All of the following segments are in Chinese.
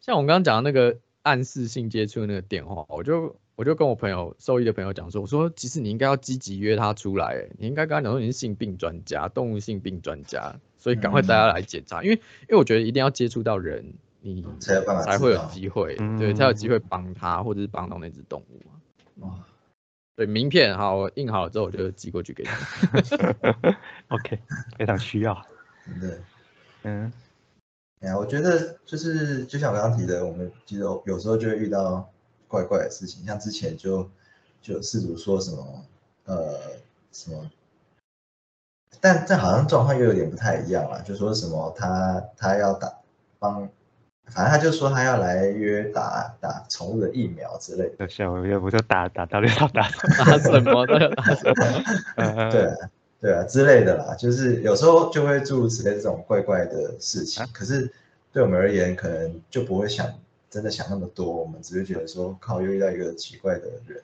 像我刚刚讲的那个暗示性接触的那个电话，我就我就跟我朋友兽医的朋友讲说，我说其实你应该要积极约他出来，你应该跟他讲说你是性病专家，动物性病专家，所以赶快带他来检查，因为因为我觉得一定要接触到人，你才有办法才会有机会，嗯对，才有机会帮他或者是帮到那只动物嘛。哇对，名片好，我印好了之后我就寄过去给你。OK，非常需要。对。嗯哎呀，我觉得就是就像我刚刚提的，我们其实有有时候就会遇到怪怪的事情，像之前就就有事主说什么呃什么，但这好像状况又有点不太一样了，就说什么他他要打帮，反正他就说他要来约打打宠物的疫苗之类的，就像我要不就打打到底要打？打什么的？打什么？嗯 对啊对啊之类的啦，就是有时候就会诸如此类这种怪怪的事情，可是对我们而言，可能就不会想真的想那么多，我们只是觉得说，靠，又遇到一个奇怪的人，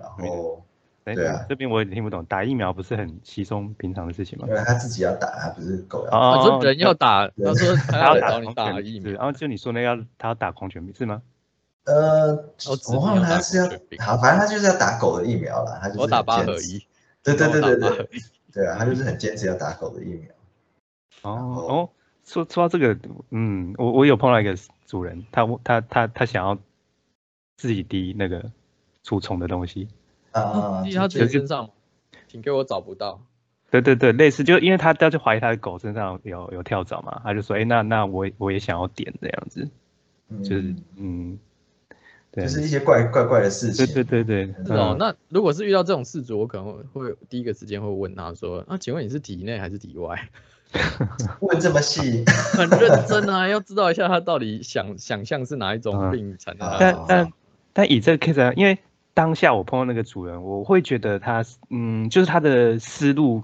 然后哎对啊。这边我也听不懂，打疫苗不是很稀松平常的事情吗？因？为他自己要打，他不是狗要打，哦他说人要打，对。他说他 他要打要找你狂犬是打疫苗。然后就你说那个要他要打狂犬病是吗？呃，我忘了定要打他是要好，反正他就是要打狗的疫苗了，他就是我打八合一，对对对对对，对啊，他就是很坚持要打狗的疫苗，哦哦，说说到这个，嗯，我我有碰到一个主人，他他他他想要自己滴那个除虫的东西，啊，就自己身上吗？请给我找不到。对对对，类似就因为他他就怀疑他的狗身上有有跳蚤嘛，他就说，哎，那那我我也想要点这样子，就是嗯嗯，对就是一些怪怪怪的事情，对对对对，哦嗯，那如果是遇到这种事主，我可能会第一个时间会问他说：“那、请问你是体内还是体外 问这么细？”很认真啊，要知道一下他到底想想象是哪一种嗯病才能啊。但但但以这个 case 来，因为当下我碰到那个主人，我会觉得他嗯，就是他的思路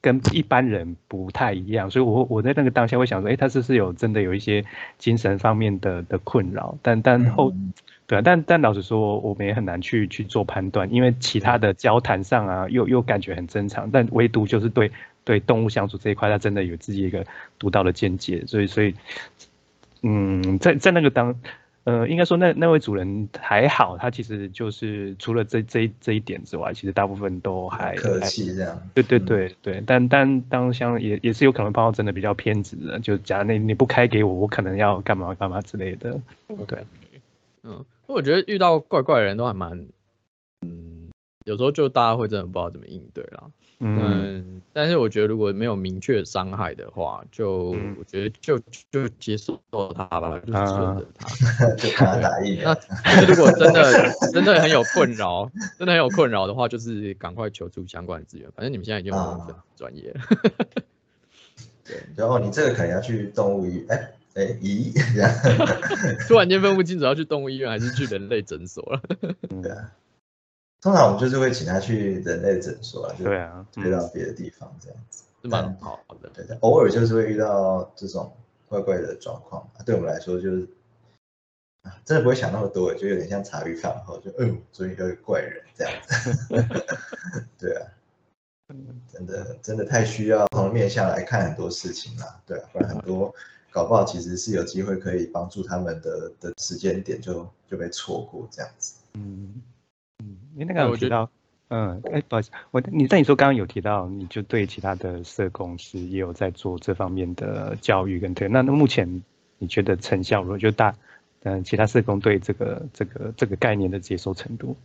跟一般人不太一样，所以我我在那个当下会想说，哎，他是不是有真的有一些精神方面的的困扰？但但后嗯对啊，但但老实说，我们也很难去去做判断，因为其他的交谈上啊，又又感觉很正常，但唯独就是对对动物相处这一块，他真的有自己一个独到的见解，所以所以，嗯，在在那个当，呃，应该说那那位主人还好，他其实就是除了这这一这一点之外，其实大部分都还客还气这样，对对嗯。对对，但但当像也也是有可能碰到真的比较偏执的，就假如你你不开给我，我可能要干嘛干嘛之类的，对。嗯，我觉得遇到怪怪的人都还蛮，嗯，有时候就大家会真的不知道怎么应对啦。嗯嗯，但是我觉得如果没有明确伤害的话，就、嗯我觉得就就接受它吧，就顺着他。就看他打疫苗那，如果真的真的很有困扰，真的很有困扰的话，就是赶快求助相关的资源。反正你们现在已经很专业了。对，然后你这个可能要去动物医，哎哎咦这样，突然间分不清楚要去动物医院还是去人类诊所了。通常我们就是会请他去人类诊所啊，就对啊，推到别的地方这样子。是蛮好的。对的，偶尔就是会遇到这种怪怪的状况，啊对我们来说就是啊，真的不会想那么多，就有点像茶余饭后，就嗯，所以有一个怪人这样子。对啊，真的真的太需要从面向来看很多事情啦，对啊，不然很多搞不好其实是有机会可以帮助他们的的时间点就就被错过这样子。嗯嗯，你那个有我提到，嗯，哎，不好意思，我你在你说刚刚有提到，你就对其他的社工是也有在做这方面的教育跟推，那那目前你觉得成效如何？就大，嗯，其他社工对这个这个这个概念的接受程度，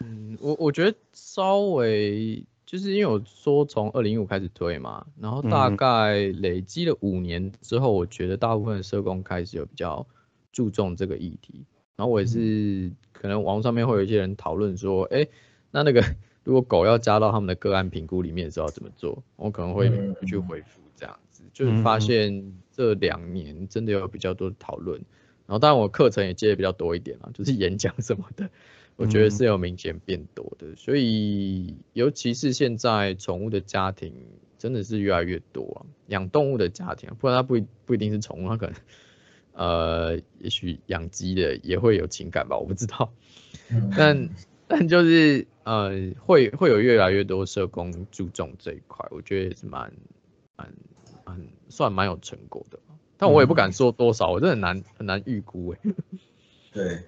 嗯，我我觉得稍微就是因为我说从二零一五开始推嘛，然后大嗯概累积了五年之后，我觉得大部分的社工开始有比较注重这个议题。然后我也是可能网络上面会有一些人讨论说，哎，那那个如果狗要加到他们的个案评估里面的时候要怎么做？我可能会嗯去回复这样子，就是发现这两年真的有比较多的讨论。然后当然我课程也接的比较多一点啦，就是演讲什么的。我觉得是有明显变多的，所以尤其是现在宠物的家庭真的是越来越多啊，养动物的家庭，不然它不一不一定是宠物，它可能呃，也许养鸡的也会有情感吧，我不知道。嗯但但就是呃，会会有越来越多社工注重这一块，我觉得也是蛮蛮蛮算蛮有成果的。但我也不敢说多少，我真的很难很难预估哎。对，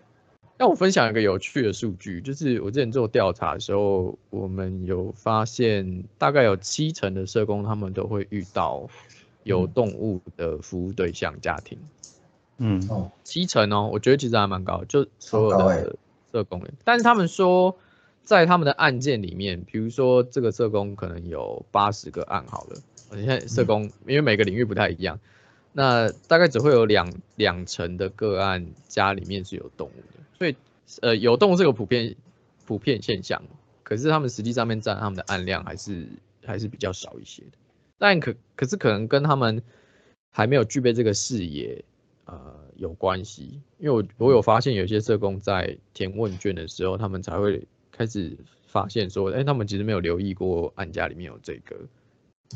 那我分享一个有趣的数据，就是我之前做调查的时候，我们有发现大概有七成的社工他们都会遇到有动物的服务对象家庭，嗯哦，七成哦，我觉得其实还蛮高，就所有的社工人，但是他们说在他们的案件里面，比如说这个社工可能有八十个案好了，现在社工因为每个领域不太一样，那大概只会有两两成的个案家里面是有动物的，所以呃有动物是个普遍普遍现象，可是他们实际上面占他们的案量还是还是比较少一些的，但可可是可能跟他们还没有具备这个视野呃有关系，因为我我有发现有些社工在填问卷的时候，他们才会开始发现说，哎、他们其实没有留意过案家里面有这个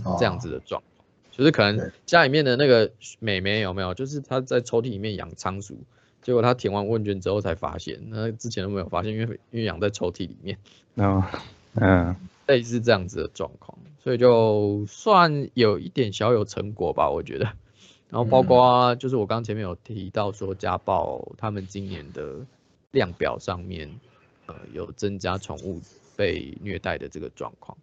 哦这样子的状况，就是可能家里面的那个美眉有没有，就是她在抽屉里面养仓鼠，结果她填完问卷之后才发现，那之前都没有发现，因为因为养在抽屉里面，嗯嗯。类似这样子的状况，所以就算有一点小有成果吧，我觉得。然后包括就是我刚前面有提到说家暴，他们今年的量表上面，呃，有增加宠物被虐待的这个状况，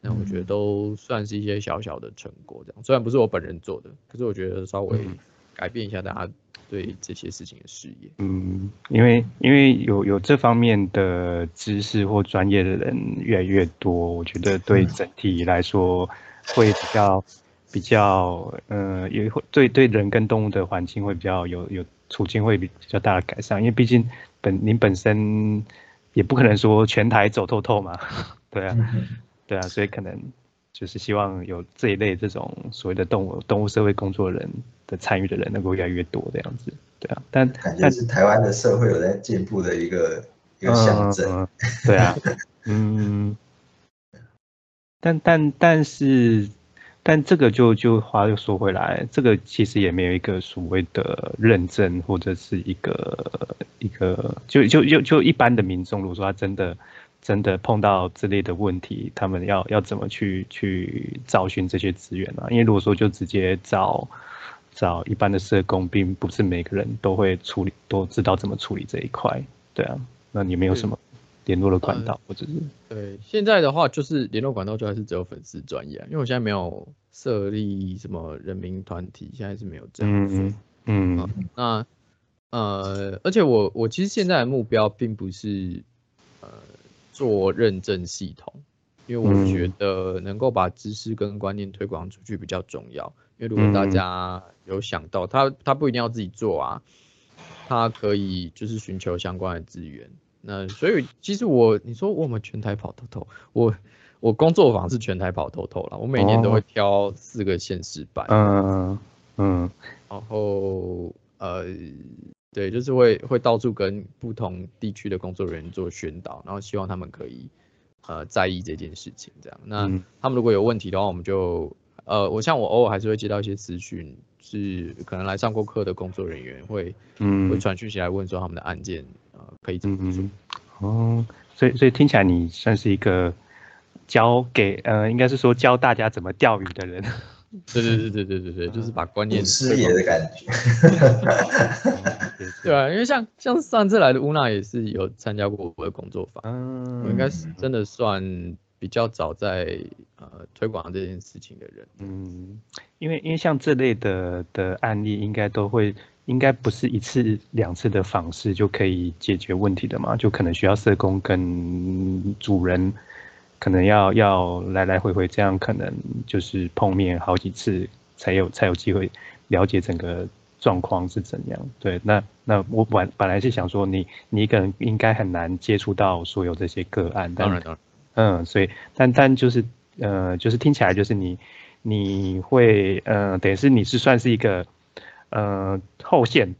那我觉得都算是一些小小的成果。这样虽然不是我本人做的，可是我觉得稍微嗯改变一下大家对这些事情的视野。嗯，因为因为有有这方面的知识或专业的人越来越多，我觉得对整体来说会比较比较呃，也会对对人跟动物的环境会比较有有处境会比比较大的改善，因为毕竟本您本身也不可能说全台走透透嘛，对啊，嗯对啊，所以可能就是希望有这一类这种所谓的动物动物社会工作人的参与的人能够越来越多这样子，对啊，但感觉但是台湾的社会有在进步的一个一个象征。嗯，对啊，嗯，但但但是，但这个就就话又说回来，这个其实也没有一个所谓的认证或者是一个一个，就就就就一般的民众，如果说他真的真的碰到这类的问题，他们要要怎么去去找寻这些资源啊？因为如果说就直接找找一般的社工，并不是每个人都会处理，都知道怎么处理这一块，对啊。那你没有什么联络的管道，或者是对，现在的话就是联络管道就还是只有粉丝专业啊，因为我现在没有设立什么人民团体，现在是没有这样子。嗯嗯那呃，而且我我其实现在的目标并不是呃做认证系统，因为我嗯觉得能够把知识跟观念推广出去比较重要。因为如果大嗯家有想到，他他不一定要自己做啊，他可以就是寻求相关的资源。那所以其实我你说我们全台跑透透，我我工作坊是全台跑透透了，我每年都会哦挑四个县市办。嗯嗯然后呃，对，就是会会到处跟不同地区的工作人员做宣导，然后希望他们可以呃在意这件事情，这样。那嗯他们如果有问题的话，我们就呃，我像我偶尔还是会接到一些咨询，是可能来上过课的工作人员会会嗯传讯息来问说他们的案件呃可以这么做。嗯哦，所以所以听起来你算是一个教给呃，应该是说教大家怎么钓鱼的人。对对对对对对对，就是把观念祖师推广爷的感觉。对啊，因为像像上次来的乌娜也是有参加过我的工作坊，嗯，我应该是真的算比较早在呃推广这件事情的人。嗯，因为因为像这类的的案例，应该都会，应该不是一次两次的访视就可以解决问题的嘛，就可能需要社工跟主人，可能要要来来回回这样，可能就是碰面好几次，才有才有机会了解整个状况是怎样。对，那那我本本来是想说你你一个人应该很难接触到所有这些个案，但当然当然，嗯，所以但但就是呃，就是听起来就是你你会呃，等于是你是算是一个呃后线，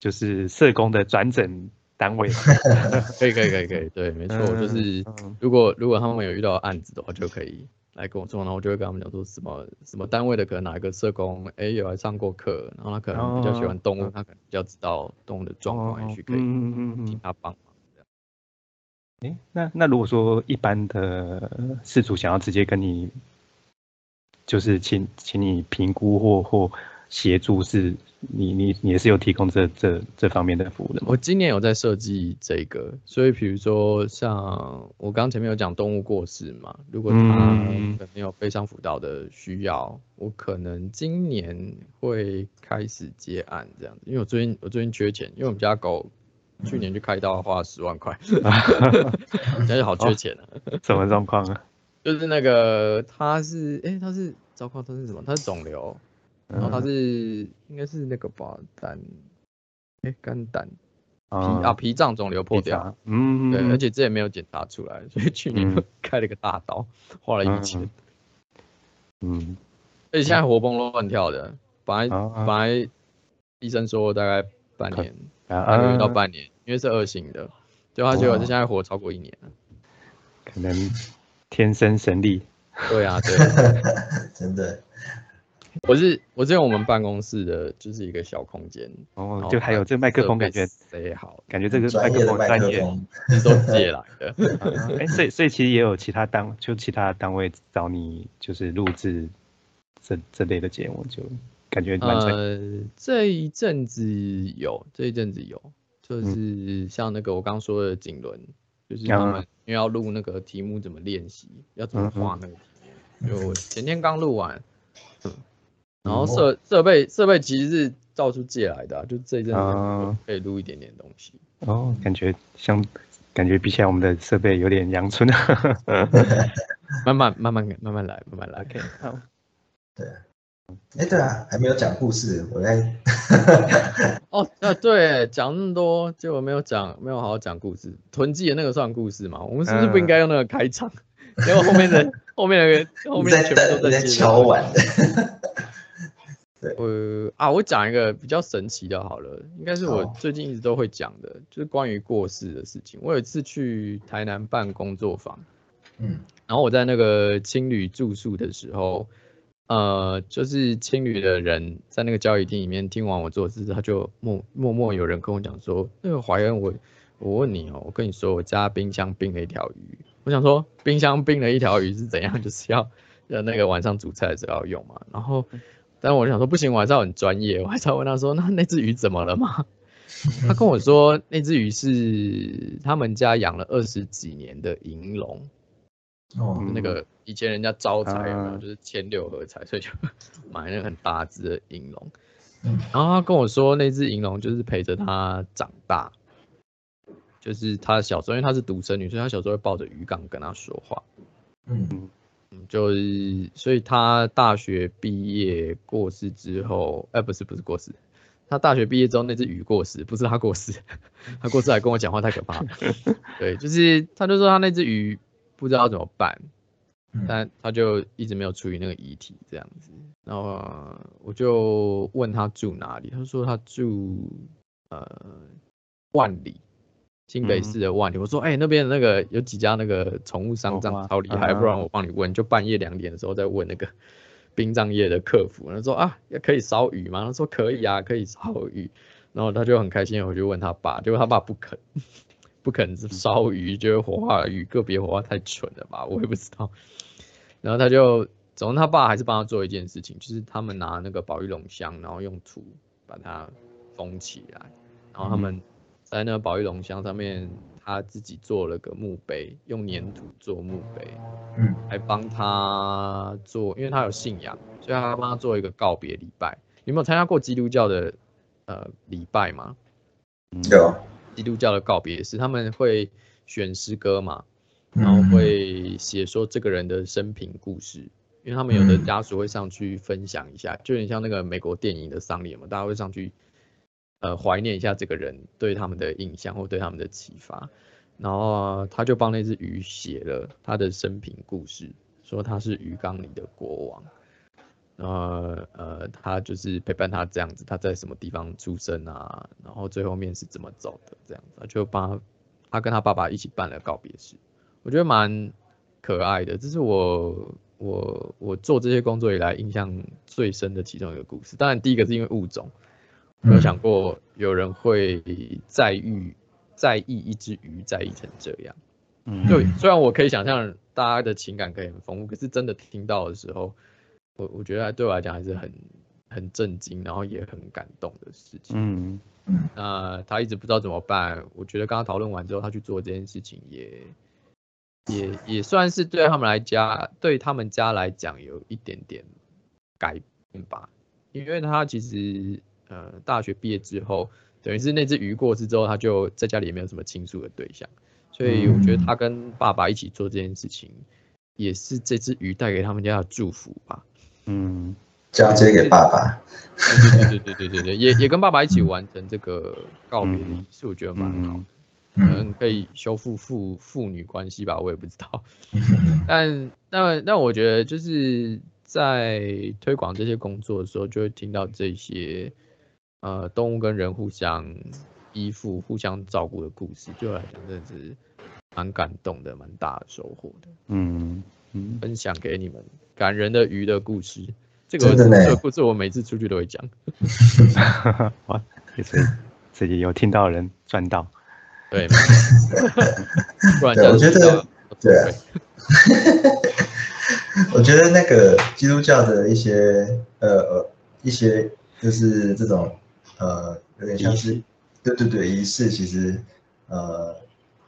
就是社工的转诊单位。可以可以可以可以，对，没错，嗯就是嗯如果如果他们有遇到案子的话，就可以来跟我说，然后我就会跟他们讲说什么什么单位的可能哪一个社工，哎有来上过课，然后他可能比较喜欢动物，他可能比较知道动物的状况，也许可以请他帮忙。哎，那那如果说一般的事主想要直接跟你，就是请请你评估或或协助，是你你你也是有提供这这这方面的服务的吗？我今年有在设计这个，所以比如说像我刚前面有讲动物过世嘛，如果它可能有悲伤辅导的需要，我可能今年会开始接案这样子，因为我最近我最近缺钱，因为我们家狗。去年去开刀花了十万块，现在好缺钱啊！什么状况啊？就是那个他是哎他是糟糕他是什么？他是肿瘤，然后他是应该是那个吧胆哎肝胆脾啊脾脏肿瘤破掉，嗯对，而且这也没有检查出来，所以去年 开了个大刀，花了一笔钱。嗯，而且现在活蹦乱跳的，本来本来医生说大概半年。半个月到半年，因为是恶性的，就他结果是现在活超过一年了，可能天生神力。对啊，对，真的。我是我是用我们办公室的，就是一个小空间，哦，就还有这麦克风，感觉贼好，感觉这个麦克风专业 都借来的。哎，所以所以其实也有其他单，就其他单位找你，就是录制这这类的节目就。感觉呃，这一阵子有，这一阵子有，就是像那个我刚说的锦纶，就是他们因为要录那个题目怎么练习，要怎么画那个题目，就前天刚录完，嗯，然后设设备设备其实是到处借来的，就这一阵子可以录一点点东西。哦，感觉像，感觉比起来我们的设备有点阳春，慢慢慢慢慢慢来，慢慢来，OK，好，对。哎，对啊，还没有讲故事，我在。哦，那对，讲那么多，结果没有讲，没有好好讲故事。囤积的那个算故事吗？我们是不是不应该用那个开场？因为后面的后面那个 后面全部都在敲碗。对，呃啊，我讲一个比较神奇的，好了，应该是我最近一直都会讲的，就是关于过世的事情。我有一次去台南办工作坊，嗯，然后我在那个青旅住宿的时候。呃，就是青旅的人在那个交易厅里面听完我做事，他就默默默有人跟我讲说，那个怀恩，我我问你哦，我跟你说，我家冰箱冰了一条鱼，我想说冰箱冰了一条鱼是怎样，就是要要那个晚上煮菜的时候要用嘛，然后，但我想说不行，我还是要很专业，我还是要问他说，那那只鱼怎么了吗？他跟我说那只鱼是他们家养了二十几年的银龙。哦，那个以前人家招财嘛，就是千六合彩，所以就买那个很大只的银龙。然后他跟我说，那只银龙就是陪着他长大，就是他小时候，因为他是独生女，所以他小时候会抱着鱼缸跟他说话。嗯嗯，就是所以他大学毕业过世之后，哎，不是不是过世，他大学毕业之后那只鱼过世，不是他过世，他过世还跟我讲话太可怕。对，就是他就说他那只鱼。不知道怎么办，但他就一直没有处理那个遗体这样子，然后我就问他住哪里，他说他住呃万里，新北市的万里。我说哎那边那个有几家那个宠物商账超厉害，不然我帮你问，就半夜两点的时候再问那个 殡葬业的客服，他说啊可以烧鱼吗？他说可以啊，可以烧鱼，然后他就很开心，我就问他爸，结果他爸不肯。不可能是烧鱼，就是火化鱼，个别火化太蠢了吧？我也不知道。然后他就，总之他爸还是帮他做一件事情，就是他们拿那个保育龙箱，然后用土把它封起来，然后他们在那个保育龙箱上面，他自己做了个墓碑，用粘土做墓碑，嗯，还帮他做，因为他有信仰，所以他帮他做一个告别礼拜。有没有参加过基督教的呃礼拜吗？有。基督教的告别是，他们会选诗歌嘛，然后会写说这个人的生平故事，因为他们有的家属会上去分享一下，就有点像那个美国电影的丧礼嘛，大家会上去呃怀念一下这个人对他们的印象或对他们的启发，然后他就帮那只鱼写了他的生平故事，说他是鱼缸里的国王。呃呃，他就是陪伴他这样子，他在什么地方出生啊？然后最后面是怎么走的？这样子，就帮他跟他爸爸一起办了告别式，我觉得蛮可爱的。这是我我我做这些工作以来印象最深的其中一个故事。当然，第一个是因为物种，没有想过有人会在意在意一只鱼在意成这样。嗯，对虽然我可以想象大家的情感可以很丰富，可是真的听到的时候，我我觉得对我来讲还是很很震惊，然后也很感动的事情。嗯那他一直不知道怎么办，我觉得刚刚讨论完之后，他去做这件事情也也也算是对他们来家对他们家来讲有一点点改变吧，因为他其实呃大学毕业之后，等于是那只鱼过世之后，他就在家里也没有什么倾诉的对象，所以我觉得他跟爸爸一起做这件事情，也是这只鱼带给他们家的祝福吧。嗯交接给爸爸。对对对对对对，也也跟爸爸一起完成这个告别嗯仪式，我觉得蛮好的。嗯可嗯能可以修复父父女关系吧，我也不知道。但但但我觉得就是在推广这些工作的时候，就会听到这些呃动物跟人互相依附、互相照顾的故事，对我来讲真的是蛮感动的，蛮大的收获的。嗯嗯，分享给你们感人的鱼的故事，这个这个故事我每次出去都会讲。哇，也是自己有听到人赚到。对，不然这样对我觉得对啊 我觉得那个基督教的一些呃呃一些就是这种呃有点像是对对对仪式，其实呃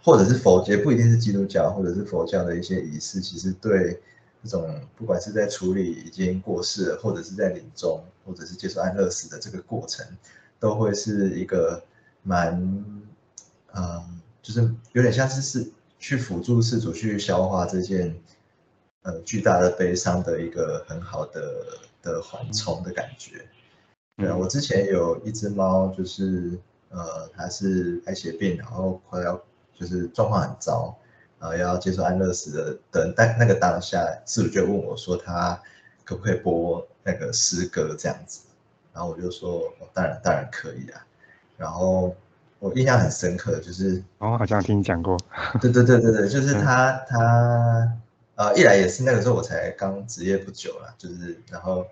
或者是佛也不一定是基督教或者是佛教的一些仪式，其实对这种不管是在处理已经过世了，或者是在临终，或者是接受安乐死的这个过程，都会是一个蛮嗯，就是有点像是是去辅助事主去消化这件呃巨大的悲伤的一个很好的的缓冲的感觉。对啊，我之前有一只猫，就是呃，它是白血病，然后快要就是状况很糟，然后，要接受安乐死的等但那个当下，事主就问我说，他可不可以播那个诗歌这样子，然后我就说，哦、当然当然可以啊，然后我印象很深刻，就是哦，好像听你讲过。对对对对对，就是他他呃，一来也是那个时候我才刚职业不久啦，就是然后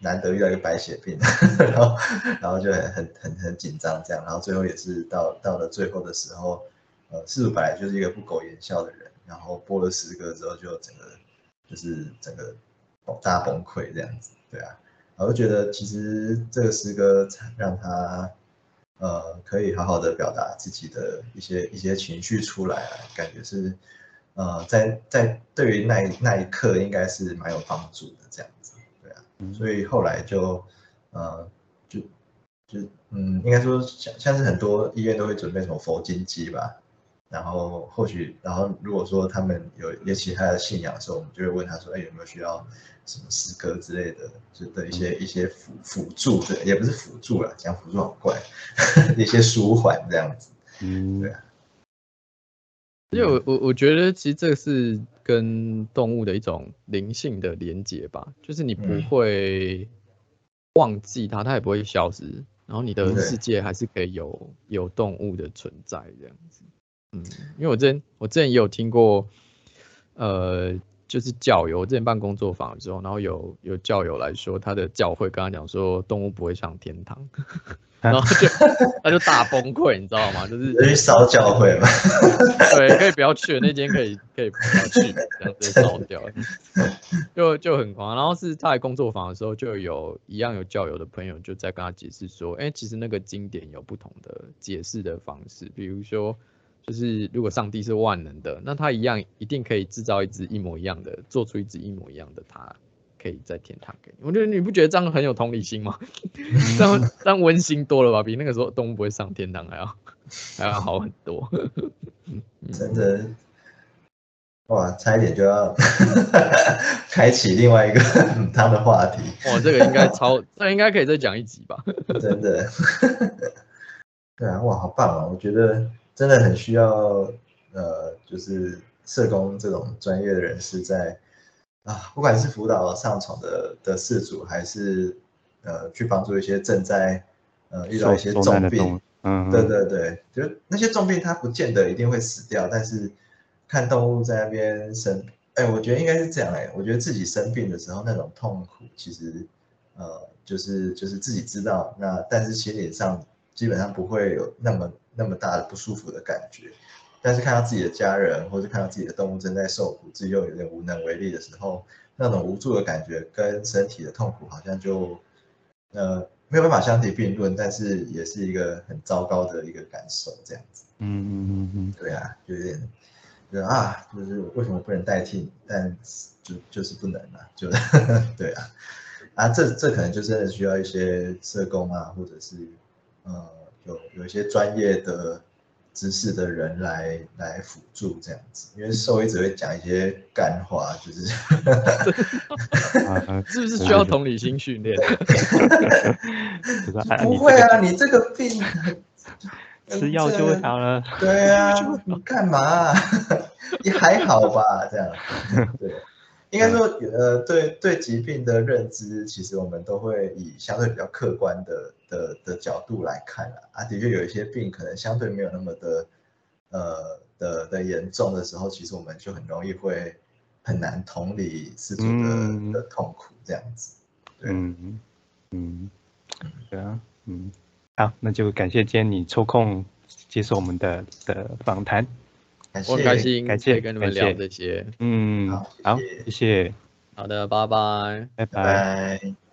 难得遇到一个白血病，然后然后就很很很很紧张这样，然后最后也是到到了最后的时候，呃，事主本来就是一个不苟言笑的人，然后播了诗歌之后就整个就是整个大崩溃这样子，对啊，我就觉得其实这个诗歌才让他。呃，可以好好的表达自己的一些一些情绪出来啊，感觉是呃，在在对于那一那一刻应该是蛮有帮助的这样所以后来就呃就就嗯，应该说像像是很多医院都会准备什么佛经机吧，然后或许然后如果说他们有一些其他的信仰的时候，我们就会问他说，哎，有没有需要什么诗歌之类的，就的一些一些辅辅助的，也不是辅助啦，讲辅助好怪，一些舒缓这样子。嗯，对啊。因为我我我觉得其实这个是跟动物的一种灵性的连接吧，就是你不嗯。会忘记它，它也不会消失，然后你的世界还是可以有有动物的存在这样子。嗯，因为我之前我之前也有听过，呃，就是教友，我之前办工作坊的时候，然后有有教友来说，他的教会跟他讲说，动物不会上天堂，然后就他就大崩溃，你知道吗？就是去烧教会嘛，对，可以不要去那间，可以可以不要去，这样直接烧掉，就就很狂。然后是他来工作坊的时候，就有一样有教友的朋友就在跟他解释说，哎、其实那个经典有不同的解释的方式，比如说，就是如果上帝是万能的，那他一样一定可以制造一只一模一样的，做出一只一模一样的他。可以在天堂给你，我觉得你不觉得这样很有同理心吗？这样这样温馨多了吧？比那个时候动物不会上天堂还要还要好很多。真的，哇，差一点就要 开启另外一个 嗯他的话题，哇，这个应该超，这应该可以再讲一集吧？真的。对啊，哇，好棒啊！我觉得真的很需要，呃，就是社工这种专业的人士在啊，不管是辅导上床的的事主，还是呃去帮助一些正在呃遇到一些重病。嗯，对对对，就那些重病，他不见得一定会死掉，但是看动物在那边生哎，我觉得应该是这样哎，我觉得自己生病的时候那种痛苦，其实呃，就是就是自己知道，那但是心理上基本上不会有那么那么大的不舒服的感觉，但是看到自己的家人或者看到自己的动物正在受苦，自己又有点无能为力的时候，那种无助的感觉跟身体的痛苦好像就呃没有办法相提并论，但是也是一个很糟糕的一个感受，这样子。嗯嗯嗯嗯，对啊，有点。啊，就是为什么不能代替？但就就是不能啊，就 对啊，啊，这这可能就真的需要一些社工啊，或者是呃有有一些专业的知识的人来来辅助这样子，因为兽医只会讲一些干话，就是 是不是需要同理心训练？不会啊，你这个病。吃药就会好了。对啊，你干嘛？你还好吧？这样，对，应该说，呃，对对疾病的认知，其实我们都会以相对比较客观的的的角度来看啊。啊，的确有一些病可能相对没有那么的，呃的的严重的时候，其实我们就很容易会很难同理失主的的痛苦这样子。嗯嗯，对啊，嗯。好，那就感谢今天你抽空接受我们的的访谈，我开心，感谢跟你们聊这些，嗯，好，谢谢，好的，拜拜，拜拜。